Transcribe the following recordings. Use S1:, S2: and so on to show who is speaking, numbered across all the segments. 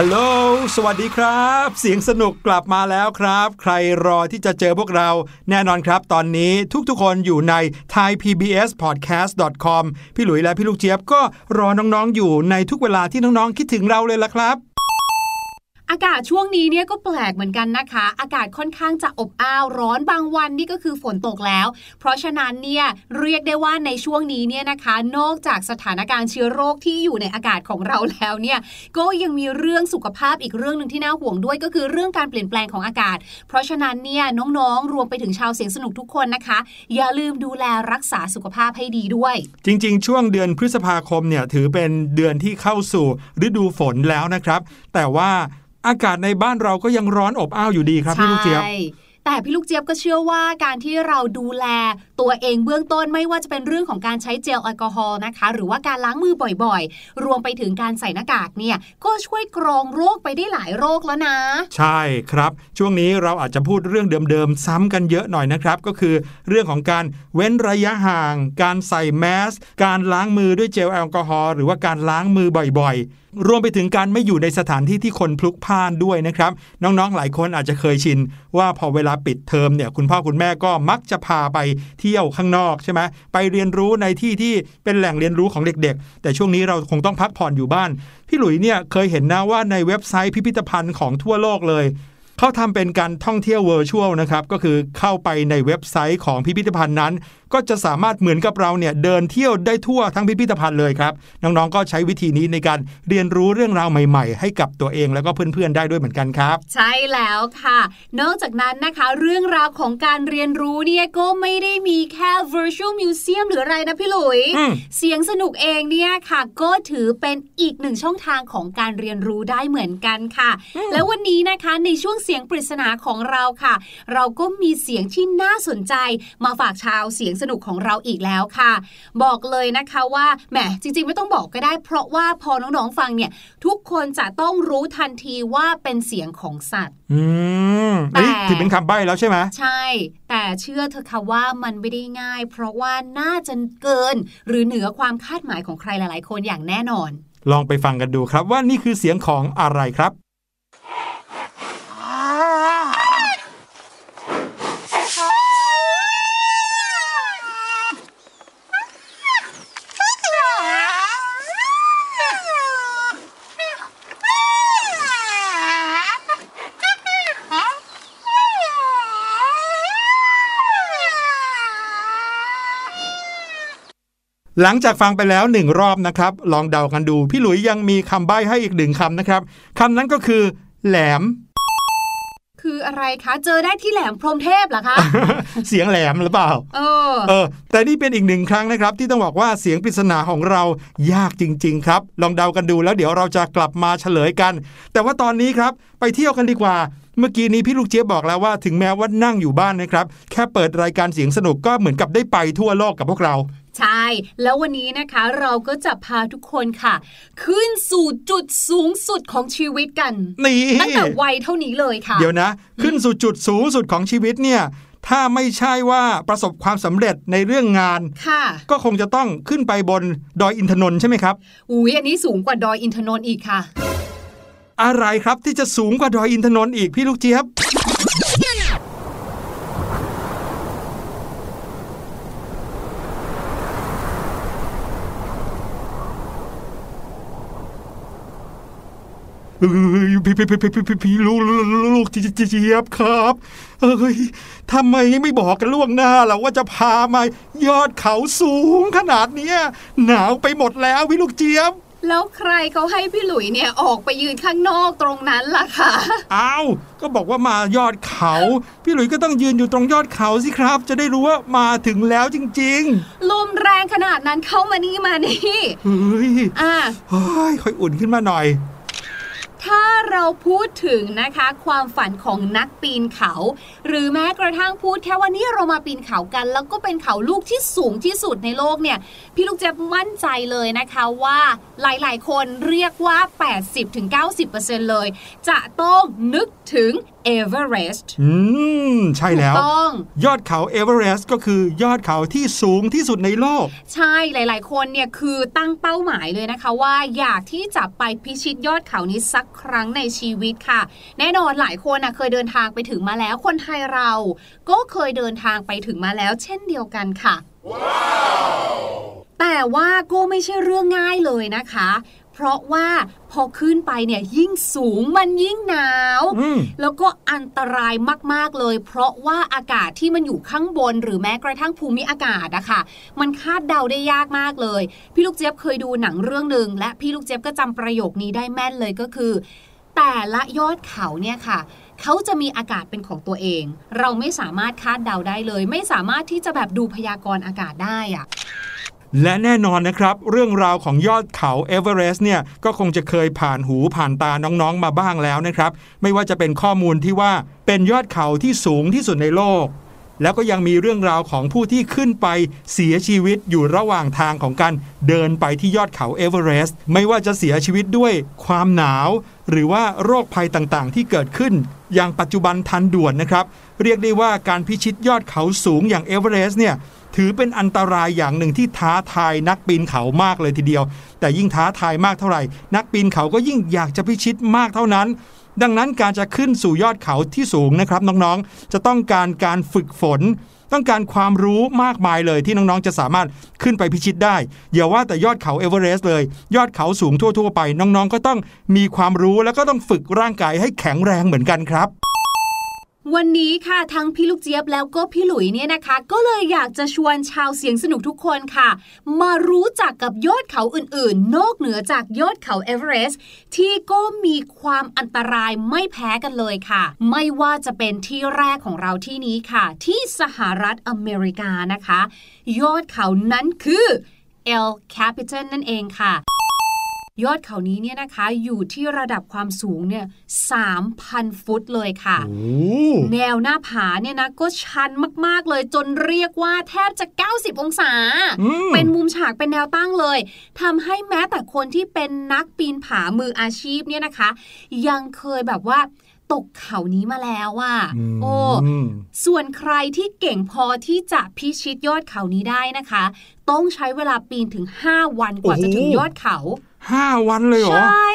S1: ฮัลโหล สวัสดีครับ เสียงสนุกกลับมาแล้วครับ ใครรอที่จะเจอพวกเรา แน่นอนครับ ตอนนี้ทุกๆคนอยู่ใน thaipbspodcast.com พี่หลุยและพี่ลูกเจี๊ยบก็รอน้องๆอยู่ในทุกเวลาที่น้องๆคิดถึงเราเลยละครับ
S2: อากาศช่วงนี้เนี่ยก็แปลกเหมือนกันนะคะ อากาศค่อนข้างจะอบอ้าวร้อนบางวันนี่ก็คือฝนตกแล้ว เพราะฉะนั้นเนี่ยเรียกได้ว่าในช่วงนี้เนี่ยนะคะ นอกจากสถานการณ์เชื้อโรคที่อยู่ในอากาศของเราแล้วเนี่ยก็ยังมีเรื่องสุขภาพอีกเรื่องหนึ่งที่น่าห่วงด้วยก็คือเรื่องการเปลี่ยนแปลงของอากาศ เพราะฉะนั้นเนี่ยน้องๆ รวมไปถึงชาวเสียงสนุกทุกคนนะคะ อย่าลืมดูแลรักษาสุขภาพให้ดีด้วย
S1: จริง ๆ ช่วงเดือนพฤษภาคมเนี่ยถือเป็นเดือนที่เข้าสู่ฤดูฝนแล้วนะครับ แต่ว่า อากาศในบ้านเราก็ยังร้อนอบอ้าวอยู่ดีครับพี่ลูกเจี๊ยบ
S2: ใช่แต่พี่ลูกเจี๊ยบก็เชื่อว่าการที่เราดูแล ตัวเองเบื้องต้นไม่ว่าจะเป็นเรื่องของการใช้เจลแอลกอฮอล์นะคะ หรือว่าการล้างมือบ่อยๆ รวมไปถึงการใส่หน้ากากเนี่ยก็ช่วยกรองโรคไปได้หลายโรคแล้วนะ
S1: ใช่ครับ ช่วงนี้เราอาจจะพูดเรื่องเดิมๆซ้ำกันเยอะหน่อยนะครับ ก็คือเรื่องของการเว้นระยะห่าง การใส่แมสการล้างมือด้วยเจลแอลกอฮอล์หรือว่าการล้างมือบ่อยๆ รวมไปถึงการไม่อยู่ในสถานที่ที่คนพลุกพล่านด้วยนะครับ น้องๆหลายคนอาจจะเคยชิน ว่าพอเวลาปิดเทอมเนี่ยคุณพ่อคุณแม่ก็มักจะพาไปเที่ยวข้างนอกใช่ไหมไปเรียนรู้ในที่ที่เป็นแหล่งเรียนรู้ของเด็กๆ แต่ช่วงนี้เราคงต้องพักผ่อนอยู่บ้าน พี่หลุยเนี่ยเคยเห็นนะว่าในเว็บไซต์พิพิธภัณฑ์ของทั่วโลกเลยเขาทำเป็นการท่องเที่ยว virtual นะครับ ก็คือเข้าไปในเว็บไซต์ของพิพิธภัณฑ์นั้น ก็จะสามารถเหมือนกับเราเนี่ยเดินเที่ยวได้ทั่วทั้งพิพิธภัณฑ์เลยครับ น้องๆก็ใช้วิธีนี้ในการเรียนรู้เรื่องราวใหม่ ๆ ให้กับตัวเองแล้วก็เพื่อนๆได้ด้วยเหมือนกันครับ
S2: ใช่แล้วค่ะ นอกจากนั้นนะคะ เรื่องราวของการเรียนรู้เนี่ยก็ไม่ได้มีแค่ virtual museum หรืออะไรนะพี่หลุย
S1: อืม
S2: เสียงสนุกเองเนี่ยค่ะ ก็ถือเป็นอีกหนึ่งช่องทางของการเรียนรู้ได้เหมือนกันค่ะ แล้ววันนี้นะคะในช่วงเสียงปริศนาของเราค่ะ เราก็มีเสียงที่น่าสนใจมาฝากชาวเสียงสนุกของเราอีกแล้วค่ะ บอกเลยนะคะว่าแหมจริง ๆ ไม่ต้องบอกก็ได้ เพราะว่าพอน้องๆฟังเนี่ยทุกคนจะต้องรู้ทันทีว่าเป็นเสียงของสัตว์
S1: อืมอันนี้
S2: แต่
S1: ถือเป็นคำใบ้แล้วใช่ไหม
S2: ใช่ แต่เชื่อเธอะค่ะว่ามันไม่ได้ง่าย เพราะว่าน่าจะเกิน หรือเหนือความคาดหมายของใครหลาย ๆ คนอย่างแน่นอน
S1: ลองไปฟังกันดูครับว่านี่คือเสียงของอะไรครับ หลังจากฟังไปแล้วหนึ่งรอบนะครับ ลองเดากันดู พี่หลุยยังมีคำใบ้ให้อีกหนึ่งคำนะครับคำนั้นก็คือ แหลม
S2: คืออะไรคะ เจอได้ที่แหลมพรหมเทพเหรอคะ
S1: เสียงแหลมหรือเปล่า
S2: เออ
S1: เออ แต่นี่เป็นอีกหนึ่งครั้งนะครับ ที่ต้องบอกว่าเสียงปริศนาของเรายากจริง ๆ ครับ ลองเดากันดูแล้วเดี๋ยวเราจะกลับมาเฉลยกัน แต่ว่าตอนนี้ครับ ไปเที่ยวกันดีกว่าเมื่อกี้นี้พี่ลูกเจี๊ยบบอกแล้วว่าถึงแม้ว่านั่งอยู่บ้านนะครับ แค่เปิดรายการเสียงสนุกก็เหมือนกับได้ไปทั่วโลกกับพวกเรา
S2: ใช่ แล้ววันนี้นะคะเราก็จะพาทุกคนค่ะ ขึ้นสู่จุดสูงสุดของชีวิตกัน
S1: นี่
S2: ตั้งแต่วัยเท่านี้เลยค่ะ
S1: เดี๋ยวนะ ขึ้นสู่จุดสูงสุดของชีวิตเนี่ยถ้าไม่ใช่ว่าประสบความสำเร็จในเรื่องงาน
S2: ค่ะ
S1: ก็คงจะต้องขึ้นไปบนดอยอินทนนท์ใช่ไหมครับ
S2: อุ้ยอันนี้สูงกว่าดอยอินทนนท์อีกค่ะ
S1: อะไรครับที่จะสูงกว่าดอยอินทนนท์อีกพี่ลูกเจี๊ยบ พี่พี่พี่พี่พี่พี่ลูกลูกลูกเจี๊ยบครับเอ้ยทำไมไม่บอกกันล่วงหน้าล่ะว่าจะพามายอดเขาสูงขนาดเนี้ยหนาวไปหมดแล้วพี่ลูกเจี๊ยบ
S2: แล้วใครเขาให้พี่หลุยเนี่ยออกไปยืนข้างนอกตรงนั้นล่ะค่ะ
S1: อ้าวก็บอกว่ามายอดเขา พี่หลุยก็ต้องยืนอยู่ตรงยอดเขาสิครับ จะได้รู้ว่ามาถึงแล้วจริง
S2: ลมแรงขนาดนั้นเข้ามานี่มานี่
S1: เฮ้ย
S2: อะ
S1: เฮ้ยค่อยอุ่นขึ้นมาหน่อย
S2: ถ้าเราพูดถึงนะคะ ความฝันของนักปีนเขา หรือแม้กระทั่งพูดแค่ว่านี่เรามาปีนเขากัน แล้วก็เป็นเขาลูกที่สูงที่สุดในโลกเนี่ย พี่ลูกเจ็บมั่นใจเลยนะคะว่าหลายๆ คนเรียกว่า 80-90%เลย จะต้องนึกถึงเอเวอเรสต์
S1: อืม ใช่แล้ว
S2: ต้อง
S1: ยอดเขาเอเวอเรสต์ก็คือยอดเขาที่สูงที่สุดในโลก
S2: ใช่หลาย ๆ คนเนี่ยคือตั้งเป้าหมายเลยนะคะว่าอยากที่จะไปพิชิตยอดเขานี้สักครั้งในชีวิตค่ะ แน่นอนหลายคนนะเคยเดินทางไปถึงมาแล้ว คนไทยเราก็เคยเดินทางไปถึงมาแล้ว เช่นเดียวกันค่ะแต่ว่าก็ไม่ใช่เรื่องง่ายเลยนะคะ เพราะว่าพอขึ้นไปเนี่ยยิ่งสูงมันยิ่งหนาว
S1: อืม
S2: แล้วก็อันตรายมากๆเลย เพราะว่าอากาศที่มันอยู่ข้างบน หรือแม้กระทั่งภูมิอากาศอะค่ะ มันคาดเดาได้ยากมากเลย พี่ลูกเจี๊ยบเคยดูหนังเรื่องหนึ่งและพี่ลูกเจี๊ยบก็จำประโยคนี้ได้แม่นเลยก็คือ แต่ละยอดเขาเนี่ยค่ะเขาจะมีอากาศเป็นของตัวเอง เราไม่สามารถคาดเดาได้เลย ไม่สามารถที่จะแบบดูพยากรณ์อากาศได้อะ
S1: และแน่นอนนะครับ เรื่องราวของยอดเขาเอเวอเรสต์เนี่ยก็คงจะเคยผ่านหูผ่านตาน้องๆมาบ้างแล้วนะครับ ไม่ว่าจะเป็นข้อมูลที่ว่าเป็นยอดเขาที่สูงที่สุดในโลก แล้วก็ยังมีเรื่องราวของผู้ที่ขึ้นไปเสียชีวิตอยู่ระหว่างทางของการเดินไปที่ยอดเขาเอเวอเรสต์ไม่ว่าจะเสียชีวิตด้วยความหนาว หรือว่าโรคภัยต่างๆ ที่เกิดขึ้น อย่างปัจจุบันทันด่วนนะครับ เรียกได้ว่าการพิชิตยอดเขาสูงอย่างเอเวอเรสต์เนี่ย ถือเป็นอันตรายอย่างหนึ่งที่ท้าทายนักปีนเขามากเลยทีเดียว แต่ยิ่งท้าทายมากเท่าไหร่ นักปีนเขาก็ยิ่งอยากจะพิชิตมากเท่านั้น ดังนั้นการจะขึ้นสู่ยอดเขาที่สูงนะครับน้องๆ จะต้องการการฝึกฝน ต้องการความรู้มากมายเลยที่น้องๆ จะสามารถขึ้นไปพิชิตได้อย่าว่าแต่ยอดเขาเอเวอเรสต์เลย ยอดเขาสูงทั่วๆ ไปน้องๆ ก็ต้องมีความรู้แล้วก็ต้องฝึกร่างกายให้แข็งแรงเหมือนกันครับ
S2: วันนี้ค่ะทั้งพี่ลูกเจี๊ยบแล้วก็พี่หลุยเนี่ยนะคะ ก็เลยอยากจะชวนชาวเสียงสนุกทุกคนค่ะ มารู้จักกับยอดเขาอื่นๆ นอกเหนือจากยอดเขาเอเวอเรสต์ที่ก็มีความอันตรายไม่แพ้กันเลยค่ะ ไม่ว่าจะเป็นที่แรกของเราที่นี้ค่ะ ที่สหรัฐอเมริกานะคะ ยอดเขานั้นคือ El Capitan นั่นเองค่ะ ยอดเขานี้เนี่ยนะคะอยู่ที่ระดับความสูงเนี่ย3,000ฟุตเลยค่ะ
S1: โอ้
S2: แนวหน้าผาเนี่ยนะก็ชันมากๆเลยจนเรียกว่าแทบจะ 90 องศา
S1: อืม
S2: เป็นมุมฉากเป็นแนวตั้งเลยทำให้แม้แต่คนที่เป็นนักปีนผามืออาชีพเนี่ยนะคะ ยังเคยแบบว่าตกเขานี้มาแล้วอะโอ้
S1: ม
S2: ส่วนใครที่เก่งพอที่จะพิชิตยอดเขานี้ได้นะคะ ต้องใช้เวลาปีนถึง 5 วันกว่าจะถึงยอดเขา
S1: ห้าวันเลยเหรอ
S2: ใช่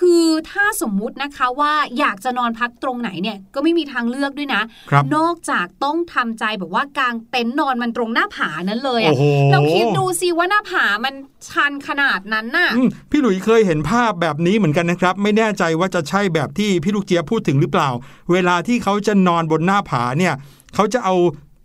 S2: คือถ้าสมมุตินะคะว่าอยากจะนอนพักตรงไหนเนี่ยก็ไม่มีทางเลือกด้วยนะ
S1: ครับ
S2: นอกจากต้องทำใจแบบว่ากางเต็นท์นอนมันตรงหน้าผานั้นเลยอะ
S1: โอ้โห
S2: เราคิดดูสิว่าหน้าผามันชันขนาดนั้นน่ะ
S1: อืมพี่หลุยเคยเห็นภาพแบบนี้เหมือนกันนะครับ ไม่แน่ใจว่าจะใช่แบบที่พี่ลูกเจี๊ยบพูดถึงหรือเปล่า เวลาที่เขาจะนอนบนหน้าผาเนี่ยเขาจะเอา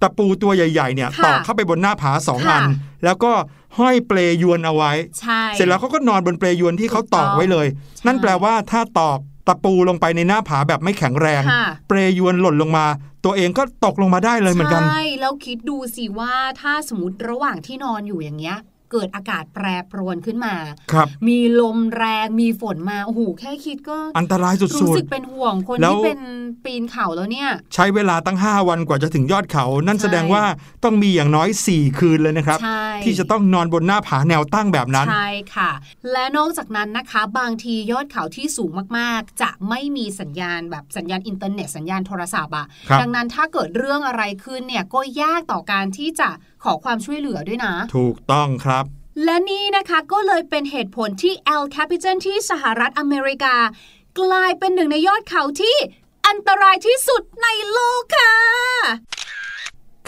S1: ตะปูตัวใหญ่ๆเนี่ย
S2: ค่ะ
S1: ตอกเข้าไปบนหน้าผาสอง
S2: ค่ะ
S1: อัน แล้วก็ ห้อยเปลยวนเอาไว้
S2: ใช่
S1: เสร็จแล้วเขาก็นอนบนเปลยวนที่เขาตอกไว้เลย
S2: ใช่
S1: นั่นแปลว่าถ้าตอกตะปูลงไปในหน้าผาแบบไม่แข็งแรง
S2: ค่ะ
S1: เปลยวนหล่นลงมา ตัวเองก็ตกลงมาได้เลยเหมือนกัน
S2: ใช่ แล้วคิดดูสิว่าถ้าสมมติระหว่างที่นอนอยู่อย่างเงี้ย เกิดอากาศแปรปรวนขึ้นมา
S1: ครับ
S2: มีลมแรงมีฝนมาโอ้โหแค่คิดก็
S1: อันตรายสุ
S2: รู้
S1: ด
S2: สึกเป็นห่วงคน
S1: แล้ว
S2: ที่เป็นปีนเขาแล้วเนี่ย
S1: ๆใช้เวลาตั้ง 5 วันกว่าจะถึงยอดเขา นั่น
S2: ใช่
S1: แสดงว่าต้องมีอย่างน้อย 4 คืนเลยนะครับ
S2: ใช่
S1: ที่จะต้องนอนบนหน้าผาแนวตั้งแบบนั้น
S2: ใช่ค่ะ และนอกจากนั้นนะคะ บางทียอดเขาที่สูงมากๆ จะไม่มีสัญญาณแบบสัญญาณอินเทอร์เน็ตสัญญาณโทรศัพท์อะ
S1: ครับ
S2: ดังนั้นถ้าเกิดเรื่องอะไรขึ้นเนี่ยก็ยากต่อการที่จะขอความช่วยเหลือด้วยนะ
S1: ถูกต้องครับ
S2: และนี่นะคะก็เลยเป็นเหตุผลที่ El Capitan ที่สหรัฐอเมริกา กลายเป็นหนึ่งในยอดเขาที่อันตรายที่สุดในโลกค่ะ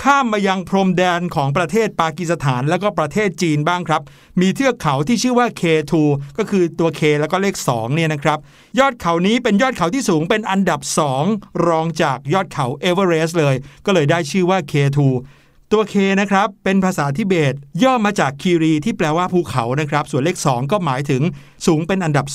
S1: ข้ามมายังพรมแดนของประเทศปากีสถานแล้วก็ประเทศจีนบ้างครับ มีเทือกเขาที่ชื่อว่า K2 ก็คือตัว K แล้วก็เลข2เนี่ยนะครับ ยอดเขานี้เป็นยอดเขาที่สูงเป็นอันดับ 2 รองจากยอดเขาเอเวอเรสต์เลย ก็เลยได้ชื่อว่า K2 ตัว K นะครับ เป็นภาษาทิเบต ย่อมาจากคีรีที่แปลว่าภูเขานะครับ ส่วนเลข 2 ก็หมายถึงสูงเป็นอันดับ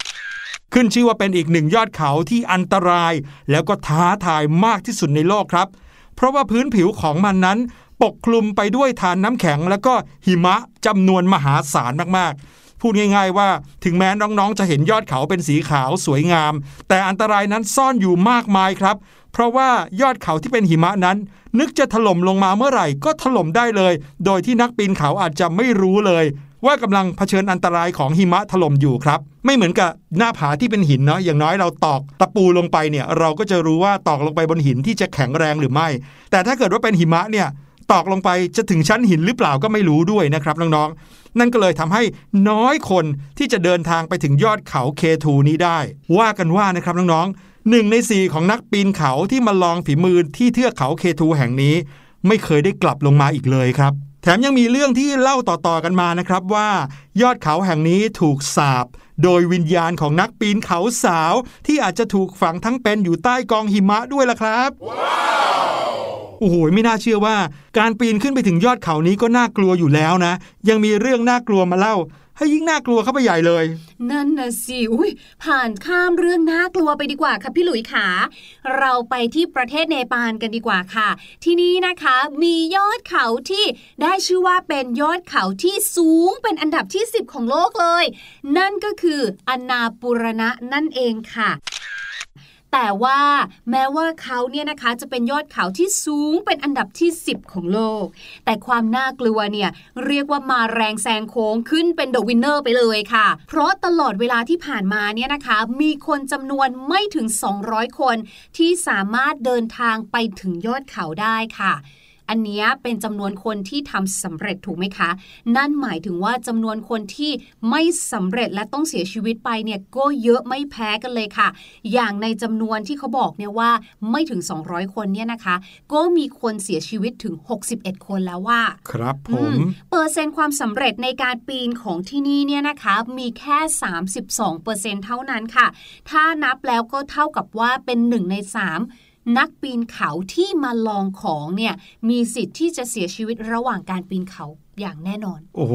S1: 2 ขึ้นชื่อว่าเป็นอีกหนึ่งยอดเขาที่อันตราย แล้วก็ท้าทายมากที่สุดในโลกครับ เพราะว่าพื้นผิวของมันนั้น ปกคลุมไปด้วยทานน้ำแข็ง แล้วก็หิมะจำนวนมหาศาลมากๆพูดง่ายๆว่าถึงแม้น้องๆ จะเห็นยอดเขาเป็นสีขาวสวยงาม แต่อันตรายนั้นซ่อนอยู่มากมายครับ เพราะว่ายอดเขาที่เป็นหิมะนั้น นึกจะถล่มลงมาเมื่อไหร่ก็ถล่มได้เลย โดยที่นักปีนเขาอาจจะไม่รู้เลย ว่ากำลังเผชิญอันตรายของหิมะถล่มอยู่ครับ ไม่เหมือนกับหน้าผาที่เป็นหินเนาะอย่างน้อยเราตอกตะปูลงไปเนี่ย เราก็จะรู้ว่าตอกลงไปบนหินที่จะแข็งแรงหรือไม่ แต่ถ้าเกิดว่าเป็นหิมะเนี่ยตอกลงไปจะถึงชั้นหินหรือเปล่าก็ไม่รู้ด้วยนะครับน้องๆ นั่นก็เลยทำให้น้อยคนที่จะเดินทางไปถึงยอดเขาเคทูนี้ได้ ว่ากันว่านะครับน้องๆ หนึ่งในสี่ของนักปีนเขาที่มาลองฝีมือที่เทือกเขาเคทูแห่งนี้ ไม่เคยได้กลับลงมาอีกเลยครับ แถมยังมีเรื่องที่เล่าต่อๆกันมานะครับว่า ยอดเขาแห่งนี้ถูกสาบโดยวิญญาณของนักปีนเขาสาว ที่อาจจะถูกฝังทั้งเป็นอยู่ใต้กองหิมะด้วยล่ะครับโอ้โหไม่น่าเชื่อว่า การปีนขึ้นไปถึงยอดเขานี้ก็น่ากลัวอยู่แล้วนะ ยังมีเรื่องน่ากลัวมาเล่า ให้ยิ่งน่ากลัวเข้าไปใหญ่เลย
S2: นั่นนะสิอุ้ยผ่านข้ามเรื่องน่ากลัวไปดีกว่าค่ะพี่หลุยขาเราไปที่ประเทศเนปาลกันดีกว่าค่ะ ที่นี่นะคะมียอดเขาที่ได้ชื่อว่าเป็นยอดเขาที่สูงเป็นอันดับที่ 10 ของโลกเลย นั่นก็คืออันนาปุรณะนั่นเองค่ะ แต่ว่าแม้ว่าเขาเนี่ยนะคะจะเป็นยอดเขาที่สูงเป็นอันดับที่ 10 ของโลก แต่ความน่ากลัวเนี่ยเรียกว่ามาแรงแซงโค้งขึ้นเป็น the winner ไปเลยค่ะ เพราะตลอดเวลาที่ผ่านมาเนี่ยนะคะ มีคนจำนวนไม่ถึง 200 คนที่สามารถเดินทางไปถึงยอดเขาได้ค่ะ อันเนี้ยเป็นจำนวนคนที่ทำสำเร็จถูกไหมคะ นั่นหมายถึงว่าจำนวนคนที่ไม่สำเร็จและต้องเสียชีวิตไปเนี่ยก็เยอะไม่แพ้กันเลยค่ะ อย่างในจำนวนที่เขาบอกเนี่ยว่าไม่ถึง 200 คนเนี่ยนะคะ ก็มีคนเสียชีวิตถึง 61 คนแล้วว่า
S1: ครับผ
S2: อื
S1: ม
S2: เปอร์เซ็นต์ความสำเร็จในการปีนของที่นี่เนี่ยนะคะมีแค่ 32เปอร์เซ็นต์เท่านั้นค่ะ ถ้านับแล้วก็เท่ากับว่าเป็นหนึ่งใน 3 นักปีนเขาที่มาลองของเนี่ยมีสิทธิ์ที่จะเสียชีวิตระหว่างการปีนเขาอย่างแน่นอน
S1: โอ้โห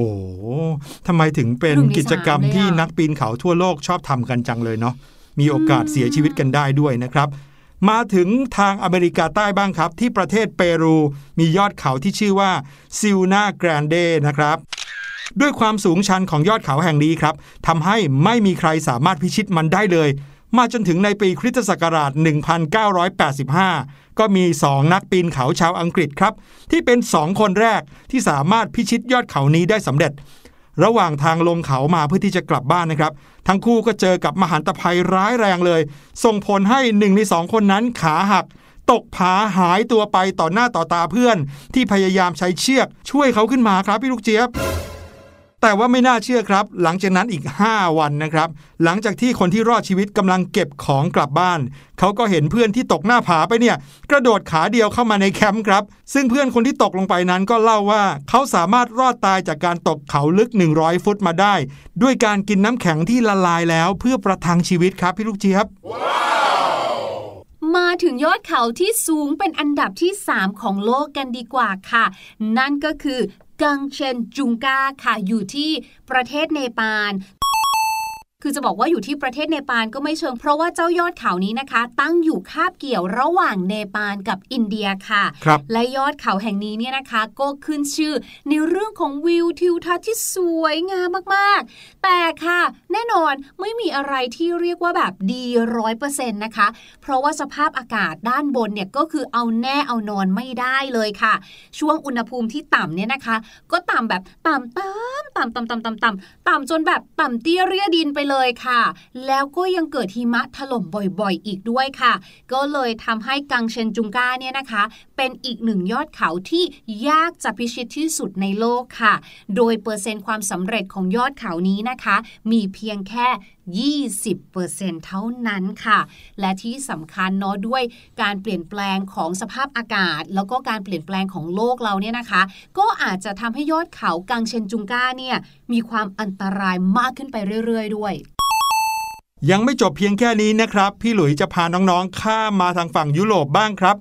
S1: ทำไมถึงเป็น
S2: หนึ่งใน
S1: กิจกรรม
S2: สามเลยอะ
S1: ที่นักปีนเขาทั่วโลกชอบทำกันจังเลยเนาะมีโอกาสเสียชีวิตกันได้ด้วยนะครับมาถึงทางอเมริกาใต้บ้างครับ ที่ประเทศเปรูมียอดเขาที่ชื่อว่าซิลนาแกรนเดนะครับ ด้วยความสูงชันของยอดเขาแห่งนี้ครับทำให้ไม่มีใครสามารถพิชิตมันได้เลย มาจนถึงในปีคริสตศักราช 1985 ก็มี 2 นักปีนเขาชาวอังกฤษครับ ที่เป็น 2 คนแรกที่สามารถพิชิตยอดเขานี้ได้สำเร็จ ระหว่างทางลงเขามาเพื่อที่จะกลับบ้านนะครับ ทั้งคู่ก็เจอกับมหันตภัยร้ายแรงเลย ส่งผลให้หนึ่งในสองคนนั้นขาหักตกผาหายตัวไปต่อหน้าต่อตาเพื่อน ที่พยายามใช้เชือกช่วยเขาขึ้นมาครับพี่ลูกเจี๊ยบ แต่ว่าไม่น่าเชื่อครับ หลังจากนั้นอีก 5 วันนะครับ หลังจากที่คนที่รอดชีวิตกำลังเก็บของกลับบ้าน เขาก็เห็นเพื่อนที่ตกหน้าผาไปเนี่ย กระโดดขาเดียวเข้ามาในแคมป์ครับ ซึ่งเพื่อนคนที่ตกลงไปนั้นก็เล่าว่า เขาสามารถรอดตายจากการตกเขาลึก 100 ฟุตมาได้ ด้วยการกินน้ำแข็งที่ละลายแล้วเพื่อประทังชีวิตครับพี่ลูกเจี๊ยบ
S2: มาถึงยอดเขาที่สูงเป็นอันดับที่ 3 ของโลกกันดีกว่าค่ะ นั่นก็คือ กังเชนจุงกาค่ะอยู่ที่ประเทศเนปาลคือจะบอกว่าอยู่ที่ประเทศเนปาลก็ไม่เชิงเพราะว่าเจ้ายอดเขานี้นะคะ ตั้งอยู่คาบเกี่ยวระหว่างเนปาลกับอินเดียค่ะ
S1: ครับ
S2: และยอดเขาแห่งนี้เนี่ยนะคะ ก็ขึ้นชื่อในเรื่องของวิวทิวทัศน์ที่สวยงามมากๆ แต่ค่ะแน่นอนไม่มีอะไรที่เรียกว่าแบบดีร้อยเปอร์เซ็นต์นะคะ เพราะว่าสภาพอากาศด้านบนเนี่ยก็คือเอาแน่เอานอนไม่ได้เลยค่ะ ช่วงอุณหภูมิที่ต่ำเนี่ยนะคะ ก็ต่ำแบบต่ำต่ำต่ำต่ำต่ำต่ำต่ำต่ำจนแบบต่ำเตี้ยเรียดินไปเลยค่ะ แล้วก็ยังเกิดหิมะถล่มบ่อยๆ อีกด้วยค่ะ ก็เลยทำให้กังเชนจุงกาเนี่ยนะคะ เป็นอีกหนึ่งยอดเขาที่ยากจะพิชิตที่สุดในโลกค่ะ โดยเปอร์เซ็นต์ความสำเร็จของยอดเขานี้นะคะ มีเพียงแค่ 20%เท่านั้นค่ะ และที่สำคัญเนาะด้วยการเปลี่ยนแปลงของสภาพอากาศ แล้วก็การเปลี่ยนแปลงของโลกเราเนี่ยนะคะ ก็อาจจะทำให้ยอดเขากังเชนจุงกาเนี่ยมีความอันตรายมากขึ้นไปเรื่อย ๆ ด้วย
S1: ยังไม่จบเพียงแค่นี้นะครับ พี่หลุยจะพาน้องๆ ข้ามมาทางฝั่งยุโรปบ้างครับ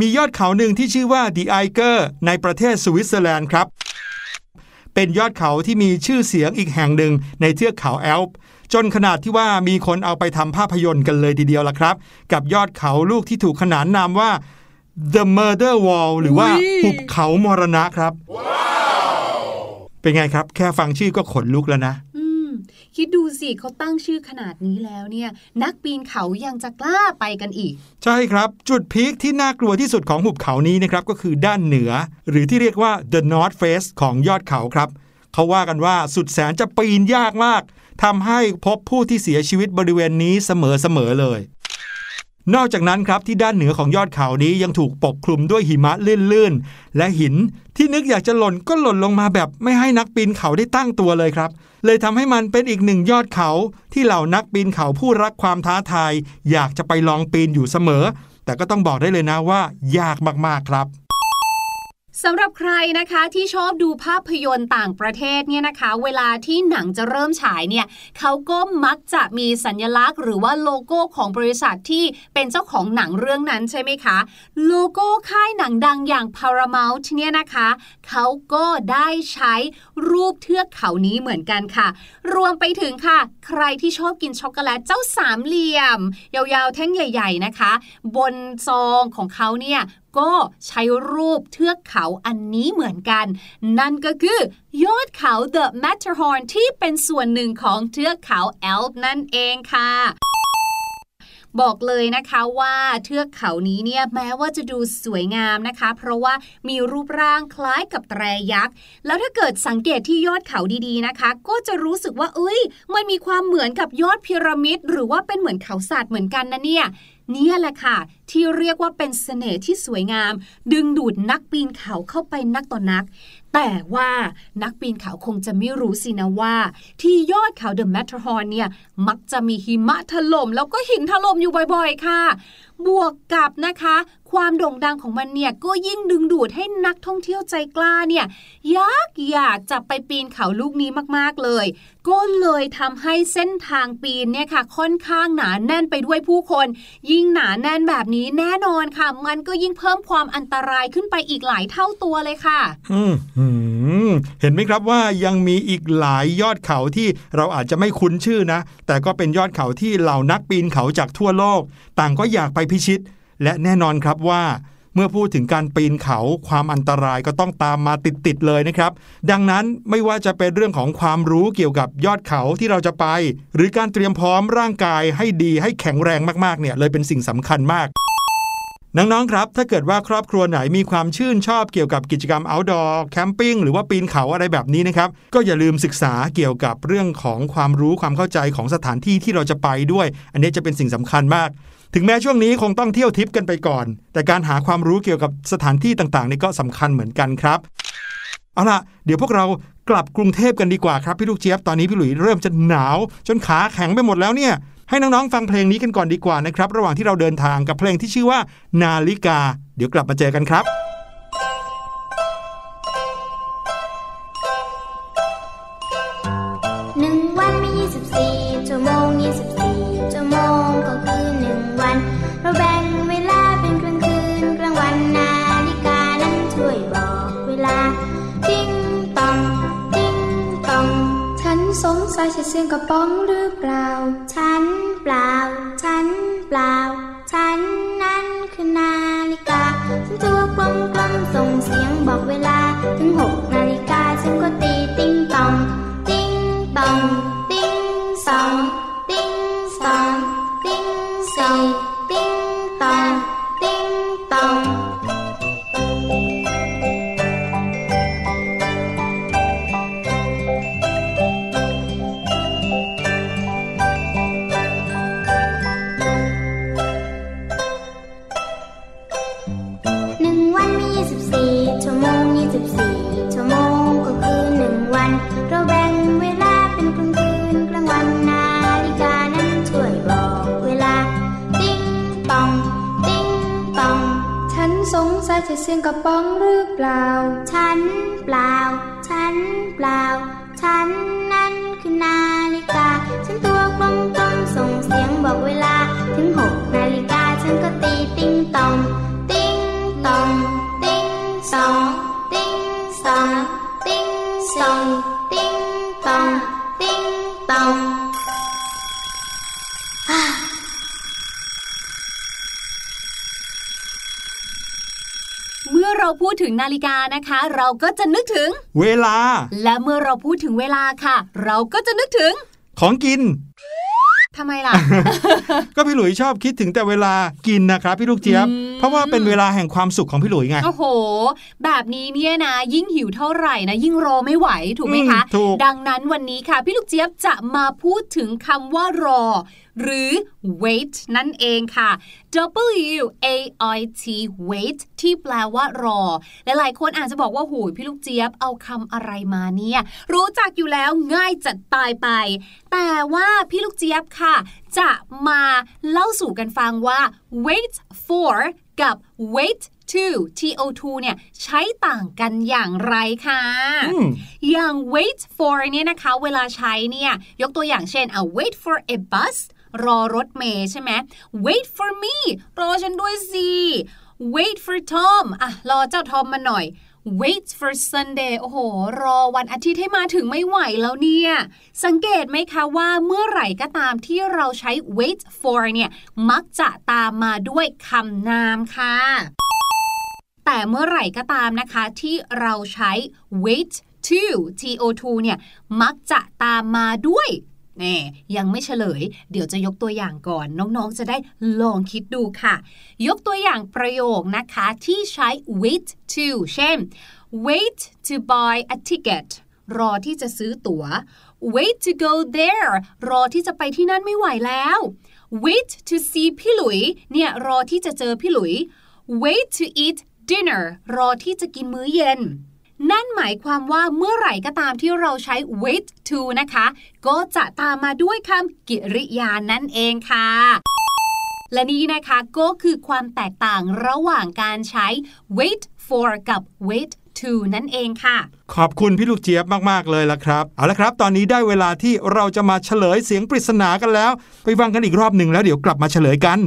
S1: มียอดเขาหนึ่งที่ชื่อว่าดิไอเกอร์ในประเทศสวิตเซอร์แลนด์ครับ เป็นยอดเขาที่มีชื่อเสียงอีกแห่งหนึ่งในเทือกเขาแอลป์จนขนาดที่ว่ามีคนเอาไปทำภาพยนตร์กันเลยทีเดียวละครับ กับยอดเขาลูกที่ถูกขนานนามว่า The Murder Wall หรือว่า
S2: อุ๊ย
S1: หุบเขามรณะครับเป็นไงครับ แค่ฟังชื่อก็ขนลุกแล้วนะ
S2: อืม คิดดูสิเขาตั้งชื่อขนาดนี้แล้วเนี่ย นักปีนเขายังจะกล้าไปกันอีก
S1: ใช่ครับ จุดพีคที่น่ากลัวที่สุดของหุบเขานี้นะครับก็คือด้านเหนือ หรือที่เรียกว่า the north face ของยอดเขาครับเขาว่ากันว่าสุดแสนจะปีนยากมากทำให้พบผู้ที่เสียชีวิตบริเวณนี้เสมอๆเลย นอกจากนั้นครับที่ด้านเหนือของยอดเขานี้ยังถูกปกคลุมด้วยหิมะลื่นๆ และหินที่นึกอยากจะหล่นก็หล่นลงมาแบบไม่ให้นักปีนเขาได้ตั้งตัวเลยครับ เลยทำให้มันเป็นอีกหนึ่งยอดเขาที่เหล่านักปีนเขาผู้รักความท้าทาย อยากจะไปลองปีนอยู่เสมอ แต่ก็ต้องบอกได้เลยนะว่ายากมากๆครับ
S2: สำหรับใครนะคะที่ชอบดูภาพยนตร์ต่างประเทศเนี่ยนะคะ เวลาที่หนังจะเริ่มฉายเนี่ยเขาก็มักจะมีสัญลักษณ์ หรือว่าโลโก้ของบริษัทที่เป็นเจ้าของหนังเรื่องนั้นใช่ไหมคะ โลโก้ค่ายหนังดังอย่าง Paramount เนี่ยนะคะเขาก็ได้ใช้รูปเทือกเขานี้เหมือนกันค่ะ รวมไปถึงค่ะ ใครที่ชอบกินช็อกโกแลตเจ้าสามเหลี่ยม ยาวๆแท่งใหญ่ ๆนะคะ บนซองของเขาเนี่ย ก็ใช้รูปเทือกเขาอันนี้เหมือนกัน นั่นก็คือยอดเขา The Matterhorn ที่เป็นส่วนหนึ่งของเทือกเขาแอลป์นั่นเองค่ะบอกเลยนะคะว่าเทือกเขานี้เนี่ยแม้ว่าจะดูสวยงามนะคะ เพราะว่ามีรูปร่างคล้ายกับแตรยักษ์ แล้วถ้าเกิดสังเกตที่ยอดเขาดีๆนะคะ ก็จะรู้สึกว่าเอ้ย มันมีความเหมือนกับยอดพีระมิด หรือว่าเป็นเหมือนเขาสัตว์เหมือนกันนะเนี่ย นี่แหละค่ะ ที่เรียกว่าเป็นเสน่ห์ที่สวยงาม ดึงดูดนักปีนเขาเข้าไปนักต่อนัก แต่ว่านักปีนเขาคงจะไม่รู้สินะว่า ที่ยอดเขา The Matterhorn เนี่ย มักจะมีหิมะถล่มแล้วก็หินถล่มอยู่บ่อยๆค่ะ บวกกับนะคะ ความโด่งดังของมันเนี่ยก็ยิ่งดึงดูดให้นักท่องเที่ยวใจกล้าเนี่ยอยากอยากจะไปปีนเขาลูกนี้มากๆเลย ก็เลยทำให้เส้นทางปีนเนี่ยค่ะค่อนข้างหนาแน่นไปด้วยผู้คน ยิ่งหนาแน่นแบบนี้แน่นอนค่ะ มันก็ยิ่งเพิ่มความอันตรายขึ้นไปอีกหลายเท่าตัวเลยค่ะ
S1: อืมเห็นไหมครับว่ายังมีอีกหลายยอดเขาที่เราอาจจะไม่คุ้นชื่อนะ แต่ก็เป็นยอดเขาที่เหล่านักปีนเขาจากทั่วโลก ต่างก็อยากไปพิชิต และแน่นอนครับว่าเมื่อพูดถึงการปีนเขาความอันตรายก็ต้องตามมาติดๆเลยนะครับ ดังนั้นไม่ว่าจะเป็นเรื่องของความรู้เกี่ยวกับยอดเขาที่เราจะไป หรือการเตรียมพร้อมร่างกายให้ดีให้แข็งแรงมากๆเนี่ยเลยเป็นสิ่งสำคัญมากน้องๆครับ ถ้าเกิดว่าครอบครัวไหนมีความชื่นชอบเกี่ยวกับกิจกรรม outdoor แคมปิ้งหรือว่าปีนเขาอะไรแบบนี้นะครับ ก็อย่าลืมศึกษาเกี่ยวกับเรื่องของความรู้ความเข้าใจของสถานที่ที่เราจะไปด้วย อันนี้จะเป็นสิ่งสำคัญมาก ถึงแม้ช่วงนี้คงต้องเที่ยวทิปกันไปก่อน แต่การหาความรู้เกี่ยวกับสถานที่ต่างๆนี่ก็สำคัญเหมือนกันครับ เอาล่ะ เดี๋ยวพวกเรากลับกรุงเทพกันดีกว่าครับพี่ลูกเจี๊ยบตอนนี้พี่หลุยเริ่มจะหนาว จนขาแข็งไปหมดแล้วเนี่ยให้น้องๆฟังเพลงนี้กันก่อนดีกว่านะครับ ระหว่างที่เราเดินทางกับเพลงที่ชื่อว่า นาฬิกา เดี๋ยวกลับมาเจอกันครับ
S3: เมื่อเรา
S2: พูดถึงนาฬิกานะคะ เราก็จะนึกถึง
S1: เวลา
S2: และเมื่อเราพูดถึงเวลาค่ะ เราก็จะนึกถึง
S1: ของกิน
S2: ทำไมล่ะ
S1: ก็พี่หลุยชอบคิดถึงแต่เวลากินนะครับ พี่ลูกเจี๊ยบ
S2: อืม
S1: เพราะว่าเป็นเวลาแห่งความสุขของพี่หลุยไง
S2: โอ้โห แบบนี้เนี่ยนะ ยิ่งหิวเท่าไหร่นะ ยิ่งรอไม่ไหวถูกไหมคะ
S1: อืมถูก
S2: ดังนั้นวันนี้ค่ะ พี่ลูกเจี๊ยบจะมาพูดถึงคำว่ารอหรือ wait นั่นเองค่ะ W A I T wait ที่แปลว่ารอและหลายคนอาจจะบอกว่าหูยพี่ลูกเจี๊ยบเอาคำอะไรมาเนี่ย รู้จักอยู่แล้วง่ายจัดตายไป แต่ว่าพี่ลูกเจี๊ยบค่ะ จะมาเล่าสู่กันฟังว่า wait for กับ wait to to2 เนี่ยใช้ต่างกันอย่างไรคะ
S1: อืม
S2: อย่าง wait for เนี่ยนะคะ เวลาใช้เนี่ย ยกตัวอย่างเช่นอะ wait for a bus รอรถเมย์ใช่ไหม wait for me รอฉันด้วยสิ wait for Tom อะรอเจ้าทอมมาหน่อย wait for Sunday โอ้โห รอวันอาทิตย์ให้มาถึงไม่ไหวแล้วเนี่ย สังเกตไหมคะว่าเมื่อไหร่ก็ตามที่เราใช้ wait for เนี่ย มักจะตามมาด้วยคำนามค่ะ แต่เมื่อไหร่ก็ตามนะคะที่เราใช้ wait to to เนี่ย มักจะตามมาด้วย น่ยังไม่เฉลย เดี๋ยวจะยกตัวอย่างก่อน น้องๆ จะได้ลองคิดดูค่ะ ยกตัวอย่างประโยคนะคะที่ใช้ wait to เช่น wait to buy a ticket รอที่จะซื้อตั๋ว wait to go there รอที่จะไปที่นั่นไม่ไหวแล้ว wait to see พี่หลุย เนี่ย รอที่จะเจอพี่หลุย wait to eat dinner รอที่จะกินมื้อเย็น นั่นหมายความว่าเมื่อไหร่ก็ตามที่เราใช้ wait to นะคะ ก็จะตามมาด้วยคำกริยานั่นเองค่ะและนี่นะคะก็คือความแตกต่างระหว่างการใช้ wait for กับ wait to นั่นเองค่ะ
S1: ขอบคุณพี่ลูกเจี๊ยบมาก ๆ เลยละครับ เอาละครับ ตอนนี้ได้เวลาที่เราจะมาเฉลยเสียงปริศนากันแล้ว ไปฟังกันอีกรอบหนึ่งแล้วเดี๋ยวกลับมาเฉลยกัน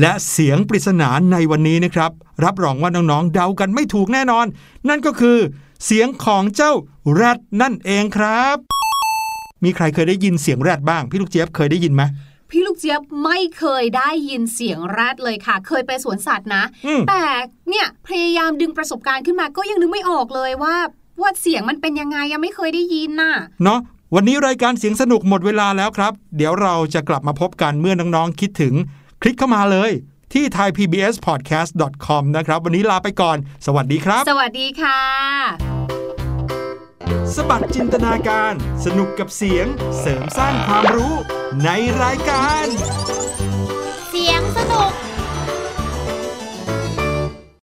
S1: และเสียงปริศนาในวันนี้นะครับ รับรองว่าน้องๆเดากันไม่ถูกแน่นอน นั่นก็คือ เสียงของเจ้าแรดนั่นเองครับ มีใครเคยได้ยินเสียงแรดบ้าง พี่ลูกเจี๊ยบเคยได้ยินไหม
S2: พี่ลูกเจี๊ยบไม่เคยได้ยินเสียงแรดเลยค่ะ เคยไปสวนสัตว์นะ
S1: อืม
S2: แต่เนี่ยพยายามดึงประสบการณ์ขึ้นมาก็ยังนึกไม่ออกเลยว่าว่าเสียงมันเป็นยังไงยังไม่เคยได้ยินน่ะ
S1: เนาะวันนี้รายการเสียงสนุกหมดเวลาแล้วครับ เดี๋ยวเราจะกลับมาพบกันเมื่อน้องๆคิดถึง คลิกเข้ามาเลยที่ thaipbspodcast.com นะครับ วันนี้ลาไปก่อน สวัสดีครับ
S2: สวัสดีค่ะ
S1: สบัดจินตนาการ สนุกกับเสียง เสริมสร้างความรู้ในรายการ เสียงสนุก